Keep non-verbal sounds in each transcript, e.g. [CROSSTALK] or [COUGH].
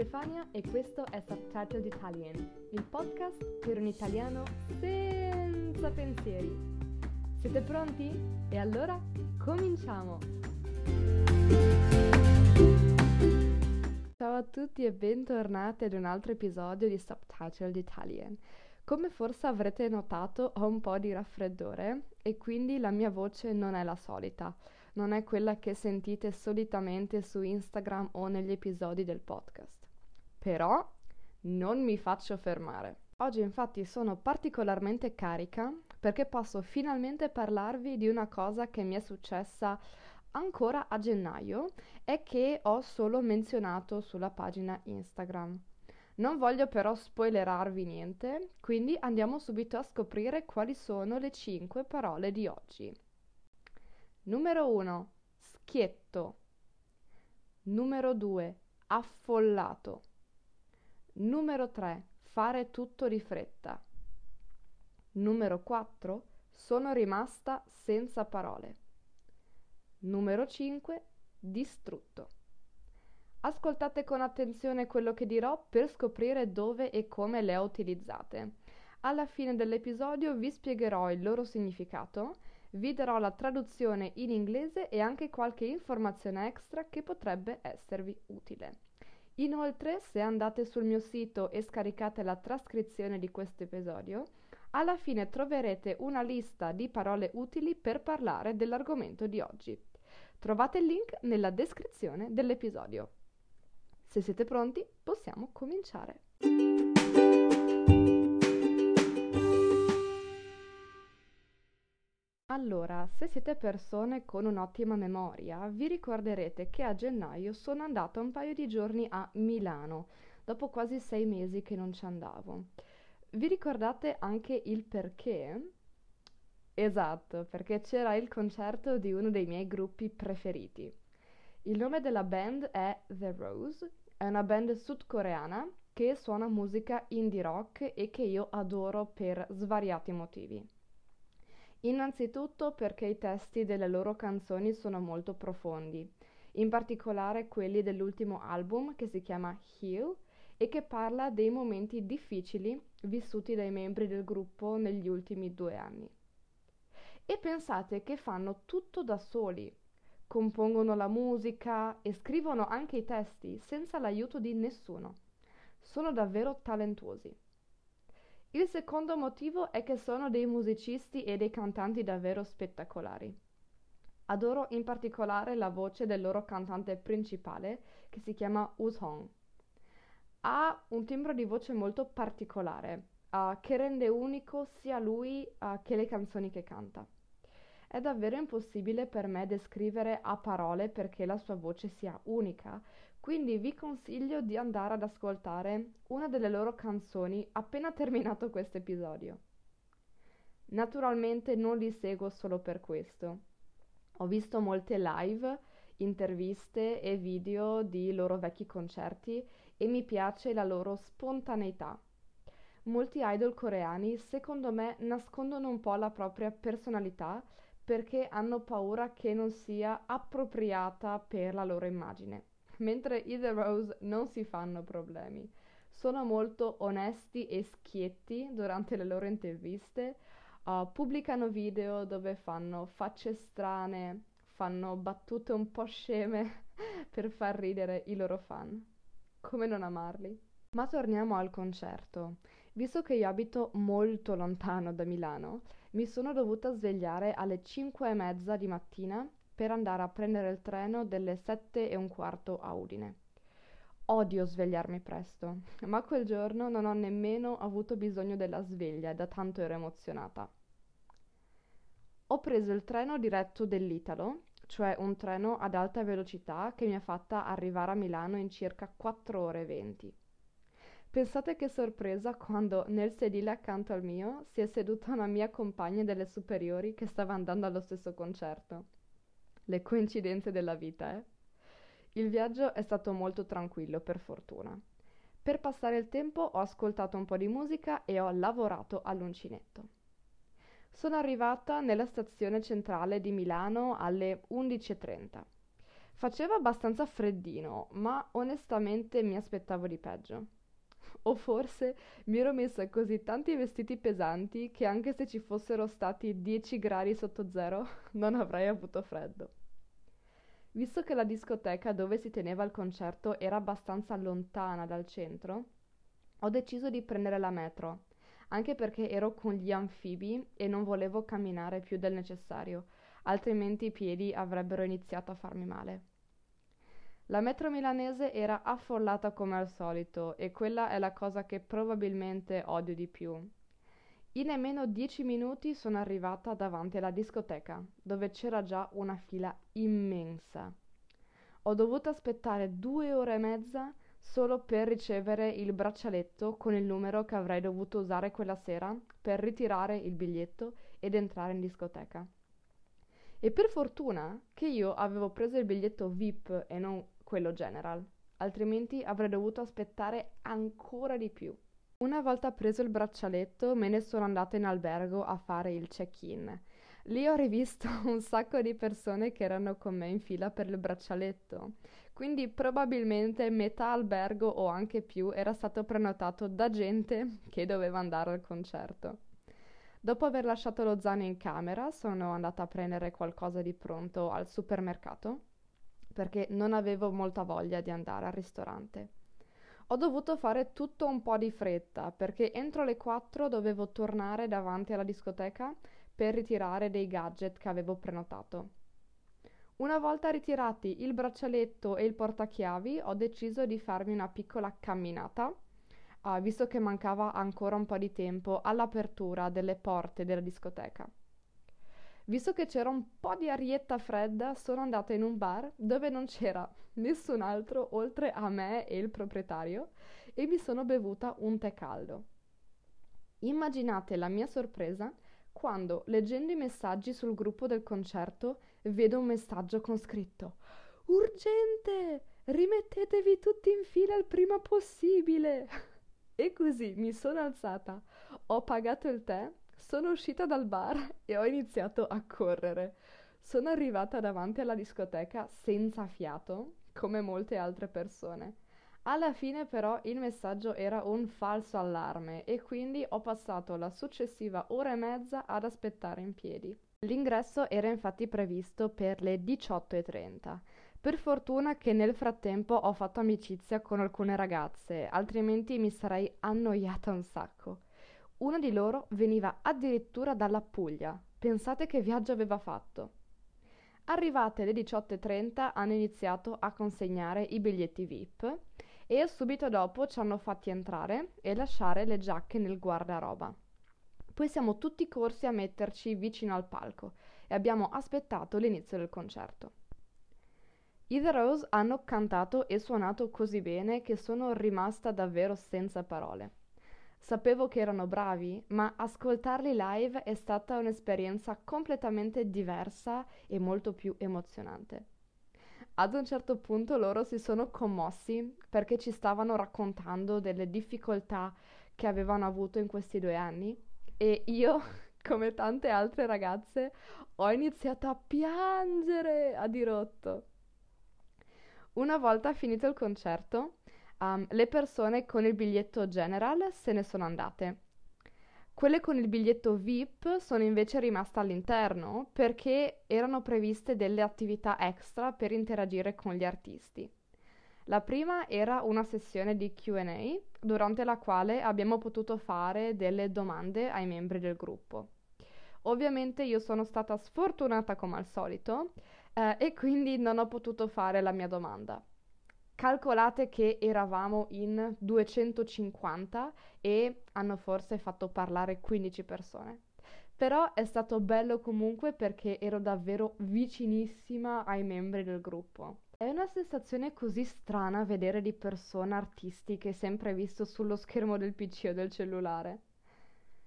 Stefania e questo è Subtitled Italian, il podcast per un italiano senza pensieri. Siete pronti? E allora cominciamo! Ciao a tutti e bentornati ad un altro episodio di Subtitled Italian. Come forse avrete notato ho un po' di raffreddore e quindi la mia voce non è la solita non è quella che sentite solitamente su Instagram o negli episodi del podcast. Però non mi faccio fermare. Oggi infatti sono particolarmente carica perché posso finalmente parlarvi di una cosa che mi è successa ancora a gennaio e che ho solo menzionato sulla pagina Instagram. Non voglio però spoilerarvi niente, quindi andiamo subito a scoprire quali sono le 5 parole di oggi. Numero 1. Schietto. Numero 2. Affollato. Numero 3. Fare tutto di fretta. Numero 4. Sono rimasta senza parole. Numero 5. Distrutto. Ascoltate con attenzione quello che dirò per scoprire dove e come le ho utilizzate. Alla fine dell'episodio vi spiegherò il loro significato vi darò la traduzione in inglese e anche qualche informazione extra che potrebbe esservi utile. Inoltre, se andate sul mio sito e scaricate la trascrizione di questo episodio, alla fine troverete una lista di parole utili per parlare dell'argomento di oggi. Trovate il link nella descrizione dell'episodio. Se siete pronti, possiamo cominciare. Allora, se siete persone con un'ottima memoria, vi ricorderete che a gennaio sono andata un paio di giorni a Milano, dopo quasi sei mesi che non ci andavo. Vi ricordate anche il perché? Esatto, perché c'era il concerto di uno dei miei gruppi preferiti. Il nome della band è The Rose, è una band sudcoreana che suona musica indie rock e che io adoro per svariati motivi. Innanzitutto perché i testi delle loro canzoni sono molto profondi, in particolare quelli dell'ultimo album che si chiama Heal e che parla dei momenti difficili vissuti dai membri del gruppo negli ultimi due anni. E pensate che fanno tutto da soli, compongono la musica e scrivono anche i testi senza l'aiuto di nessuno. Sono davvero talentuosi. Il secondo motivo è che sono dei musicisti e dei cantanti davvero spettacolari. Adoro in particolare la voce del loro cantante principale, che si chiama Uthong. Ha un timbro di voce molto particolare, uh, che rende unico sia lui uh, che le canzoni che canta. È davvero impossibile per me descrivere a parole perché la sua voce sia unica, quindi vi consiglio di andare ad ascoltare una delle loro canzoni appena [LAUGHS] terminato questo episodio. Naturalmente non li seguo solo per questo. Ho visto molte live, interviste e video di loro vecchi concerti e mi piace la loro spontaneità. Molti idol coreani, secondo me, nascondono un po' la propria personalità perché hanno paura che non sia appropriata per la loro immagine mentre i The Rose non si fanno problemi. Sono molto onesti e schietti durante le loro interviste, uh, pubblicano video dove fanno facce strane, fanno battute un po' sceme [LAUGHS] per far ridere i loro fan. Come non amarli? Ma torniamo al concerto. Visto che io abito molto lontano da Milano, mi sono dovuta svegliare alle 5 e mezza di mattina per andare a prendere il treno delle sette e un quarto a Udine. Odio svegliarmi presto, ma quel giorno non ho nemmeno avuto bisogno della sveglia, da tanto ero emozionata. Ho preso il treno diretto dell'Italo, cioè un treno ad alta velocità che mi ha fatta arrivare a Milano in circa 4 ore e 20. Pensate che sorpresa quando nel sedile accanto al mio si è seduta una mia compagna delle superiori che stava andando allo stesso concerto le coincidenze della vita, eh? Il viaggio è stato molto tranquillo, per fortuna. Per passare il tempo ho ascoltato un po' di musica e ho lavorato all'uncinetto. Sono arrivata nella stazione centrale di Milano alle 11.30. Faceva abbastanza freddino, ma onestamente mi aspettavo di peggio. O forse mi ero messa così tanti vestiti pesanti che anche se ci fossero stati 10 gradi sotto zero [LAUGHS] non avrei avuto freddo. Visto che la discoteca dove si teneva il concerto era abbastanza lontana dal centro, ho deciso di prendere la metro, anche perché ero con gli anfibi e non volevo camminare più del necessario, altrimenti i piedi avrebbero iniziato a farmi male. La metro milanese era affollata come al solito e quella è la cosa che probabilmente odio di più. In nemmeno dieci minuti sono arrivata davanti alla discoteca, dove c'era già una fila immensa. Ho dovuto aspettare due ore e mezza solo per ricevere il braccialetto con il numero che avrei dovuto usare quella sera per ritirare il biglietto ed entrare in discoteca. E per fortuna che io avevo preso il biglietto VIP e non quello general, altrimenti avrei dovuto aspettare ancora di più. Una volta preso il braccialetto me ne sono andata in albergo a fare il check-in. Lì ho rivisto [LAUGHS] un sacco di persone che erano con me in fila per il braccialetto, quindi probabilmente metà albergo o anche più era stato prenotato da gente [LAUGHS] che doveva andare al concerto. Dopo aver lasciato lo zaino in camera, sono andata a prendere qualcosa di pronto al supermercato perché non avevo molta voglia di andare al ristorante. Ho dovuto fare tutto un po' di fretta perché entro le 4 dovevo tornare davanti alla discoteca per ritirare dei gadget che avevo prenotato. Una volta ritirati il braccialetto e il portachiavi, ho deciso di farmi una piccola camminata, uh, visto che mancava ancora un po' di tempo all'apertura delle porte della discoteca. Visto che c'era un po' di arietta fredda, sono andata in un bar dove non c'era nessun altro oltre a me e il proprietario e mi sono bevuta un tè caldo. Immaginate la mia sorpresa quando, leggendo i messaggi sul gruppo del concerto, vedo un messaggio con scritto Urgente! Rimettetevi tutti in fila il prima possibile! [LAUGHS] e così mi sono alzata, ho pagato il tè sono uscita dal bar e ho iniziato a correre. Sono arrivata davanti alla discoteca senza fiato, come molte altre persone. Alla fine però il messaggio era un falso allarme e quindi ho passato la successiva ora e mezza ad aspettare in piedi. L'ingresso era infatti previsto per le 18.30. Per fortuna che nel frattempo ho fatto amicizia con alcune ragazze, altrimenti mi sarei annoiata un sacco. Una di loro veniva addirittura dalla Puglia. Pensate che viaggio aveva fatto. Arrivate alle 18.30 hanno iniziato a consegnare i biglietti VIP e subito dopo ci hanno fatti entrare e lasciare le giacche nel guardaroba. Poi siamo tutti corsi a metterci vicino al palco e abbiamo aspettato l'inizio del concerto. I The Rose hanno cantato e suonato così bene che sono rimasta davvero senza parole. Sapevo che erano bravi, ma ascoltarli live è stata un'esperienza completamente diversa e molto più emozionante. Ad un certo punto loro si sono commossi perché ci stavano raccontando delle difficoltà che avevano avuto in questi due anni e io, [LAUGHS] come tante altre ragazze, ho iniziato a piangere a dirotto. Una volta finito il concerto, Um, le persone con il biglietto general se ne sono andate. Quelle con il biglietto VIP sono invece rimaste all'interno perché erano previste delle attività extra per interagire con gli artisti. La prima era una sessione di QA durante la quale abbiamo potuto fare delle domande ai membri del gruppo. Ovviamente io sono stata sfortunata come al solito eh, e quindi non ho potuto fare la mia domanda. Calcolate che eravamo in 250 e hanno forse fatto parlare 15 persone. Però è stato bello comunque perché ero davvero vicinissima ai membri del gruppo. È una sensazione così strana vedere di persona artisti che sempre visto sullo schermo del PC o del cellulare.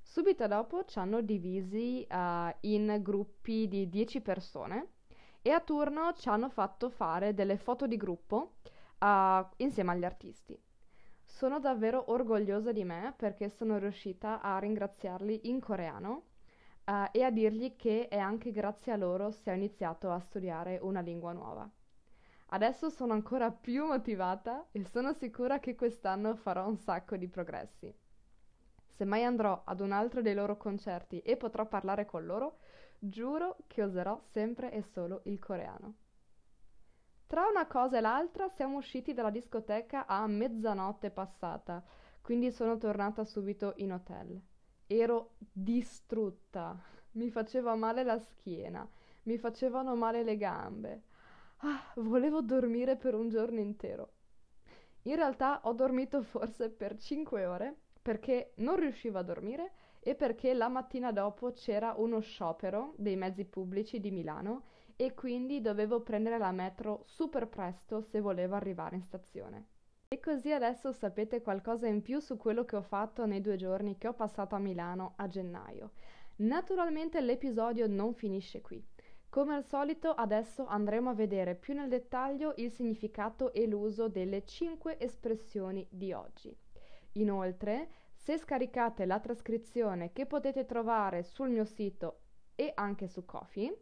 Subito dopo ci hanno divisi uh, in gruppi di 10 persone e a turno ci hanno fatto fare delle foto di gruppo uh, insieme agli artisti. Sono davvero orgogliosa di me perché sono riuscita a ringraziarli in coreano uh, e a dirgli che è anche grazie a loro se ho iniziato a studiare una lingua nuova. Adesso sono ancora più motivata e sono sicura che quest'anno farò un sacco di progressi. Se mai andrò ad un altro dei loro concerti e potrò parlare con loro, giuro che userò sempre e solo il coreano. Tra una cosa e l'altra siamo usciti dalla discoteca a mezzanotte passata, quindi sono tornata subito in hotel. Ero distrutta, mi faceva male la schiena, mi facevano male le gambe. Ah, volevo dormire per un giorno intero. In realtà ho dormito forse per 5 ore perché non riuscivo a dormire e perché la mattina dopo c'era uno sciopero dei mezzi pubblici di Milano e quindi dovevo prendere la metro super presto se volevo arrivare in stazione. E così adesso sapete qualcosa in più su quello che ho fatto nei due giorni che ho passato a Milano a gennaio. Naturalmente l'episodio non finisce qui. Come al solito adesso andremo a vedere più nel dettaglio il significato e l'uso delle 5 espressioni di oggi. Inoltre, se scaricate la trascrizione che potete trovare sul mio sito e anche su Kofi,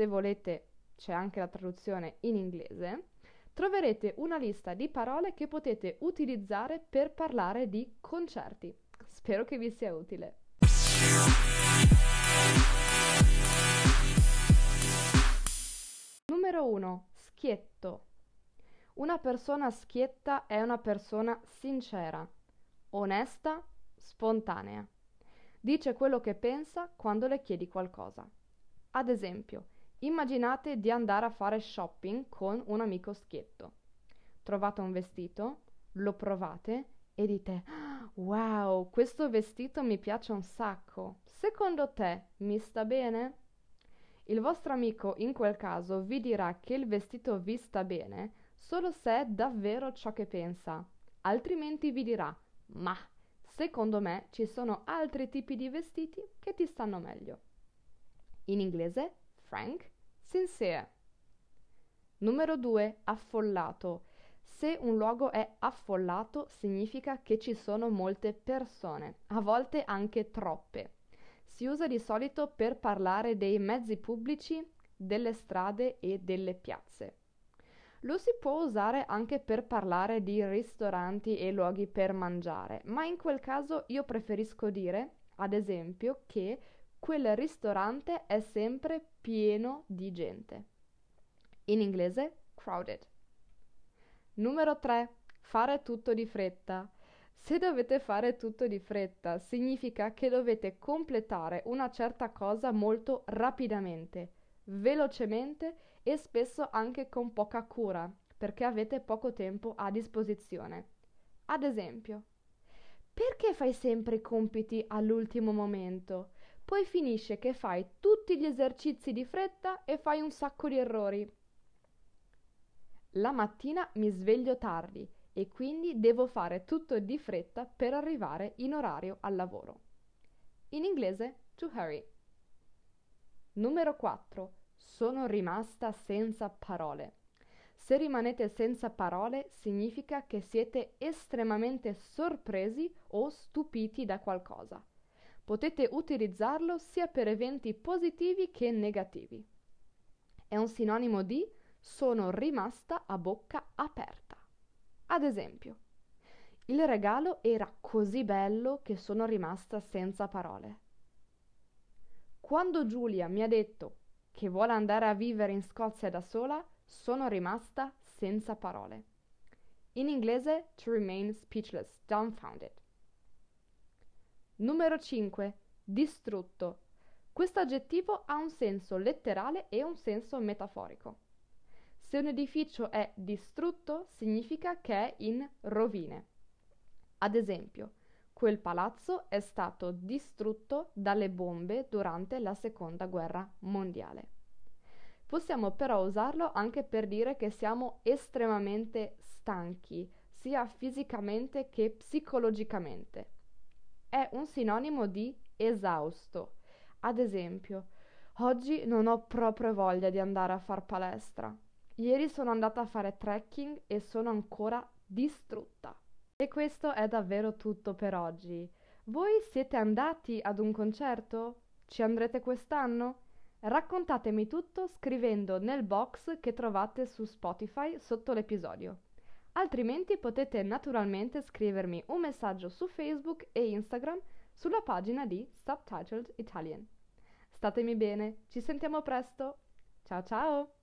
se volete c'è anche la traduzione in inglese, troverete una lista di parole che potete utilizzare per parlare di concerti. Spero che vi sia utile. Numero 1. Schietto. Una persona schietta è una persona sincera, onesta, spontanea. Dice quello che pensa quando le chiedi qualcosa. Ad esempio, immaginate di andare a fare shopping con un amico schietto. Trovate un vestito, lo provate e dite Wow, questo vestito mi piace un sacco. Secondo te mi sta bene? Il vostro amico in quel caso vi dirà che il vestito vi sta bene solo se è davvero ciò che pensa, altrimenti vi dirà ma secondo me ci sono altri tipi di vestiti che ti stanno meglio. In inglese, frank, sincere. Numero 2. Affollato. Se un luogo è affollato significa che ci sono molte persone, a volte anche troppe. Si usa di solito per parlare dei mezzi pubblici, delle strade e delle piazze. Lo si può usare anche per parlare di ristoranti e luoghi per mangiare, ma in quel caso io preferisco dire, ad esempio, che quel ristorante è sempre pieno di gente. In inglese, crowded. Numero 3. Fare tutto di fretta. Se dovete fare tutto di fretta, significa che dovete completare una certa cosa molto rapidamente, velocemente e spesso anche con poca cura, perché avete poco tempo a disposizione. Ad esempio, perché fai sempre i compiti all'ultimo momento? Poi finisce che fai tutti gli esercizi di fretta e fai un sacco di errori. La mattina mi sveglio tardi e quindi devo fare tutto di fretta per arrivare in orario al lavoro. In inglese, to hurry. Numero 4. Sono rimasta senza parole. Se rimanete senza parole significa che siete estremamente sorpresi o stupiti da qualcosa. Potete utilizzarlo sia per eventi positivi che negativi. È un sinonimo di sono rimasta a bocca aperta. Ad esempio, il regalo era così bello che sono rimasta senza parole. Quando Giulia mi ha detto che vuole andare a vivere in Scozia da sola, sono rimasta senza parole. In inglese, to remain speechless, dumbfounded. Numero 5. Distrutto. Questo aggettivo ha un senso letterale e un senso metaforico. Se un edificio è distrutto, significa che è in rovine. Ad esempio, quel palazzo è stato distrutto dalle bombe durante la seconda guerra mondiale. Possiamo però usarlo anche per dire che siamo estremamente stanchi, sia fisicamente che psicologicamente. È un sinonimo di esausto. Ad esempio, oggi non ho proprio voglia di andare a far palestra. Ieri sono andata a fare trekking e sono ancora distrutta. E questo è davvero tutto per oggi. Voi siete andati ad un concerto? Ci andrete quest'anno? Raccontatemi tutto scrivendo nel box che trovate su Spotify sotto l'episodio. Altrimenti potete naturalmente scrivermi un messaggio su Facebook e Instagram sulla pagina di Subtitled Italian. Statemi bene, ci sentiamo presto. Ciao ciao!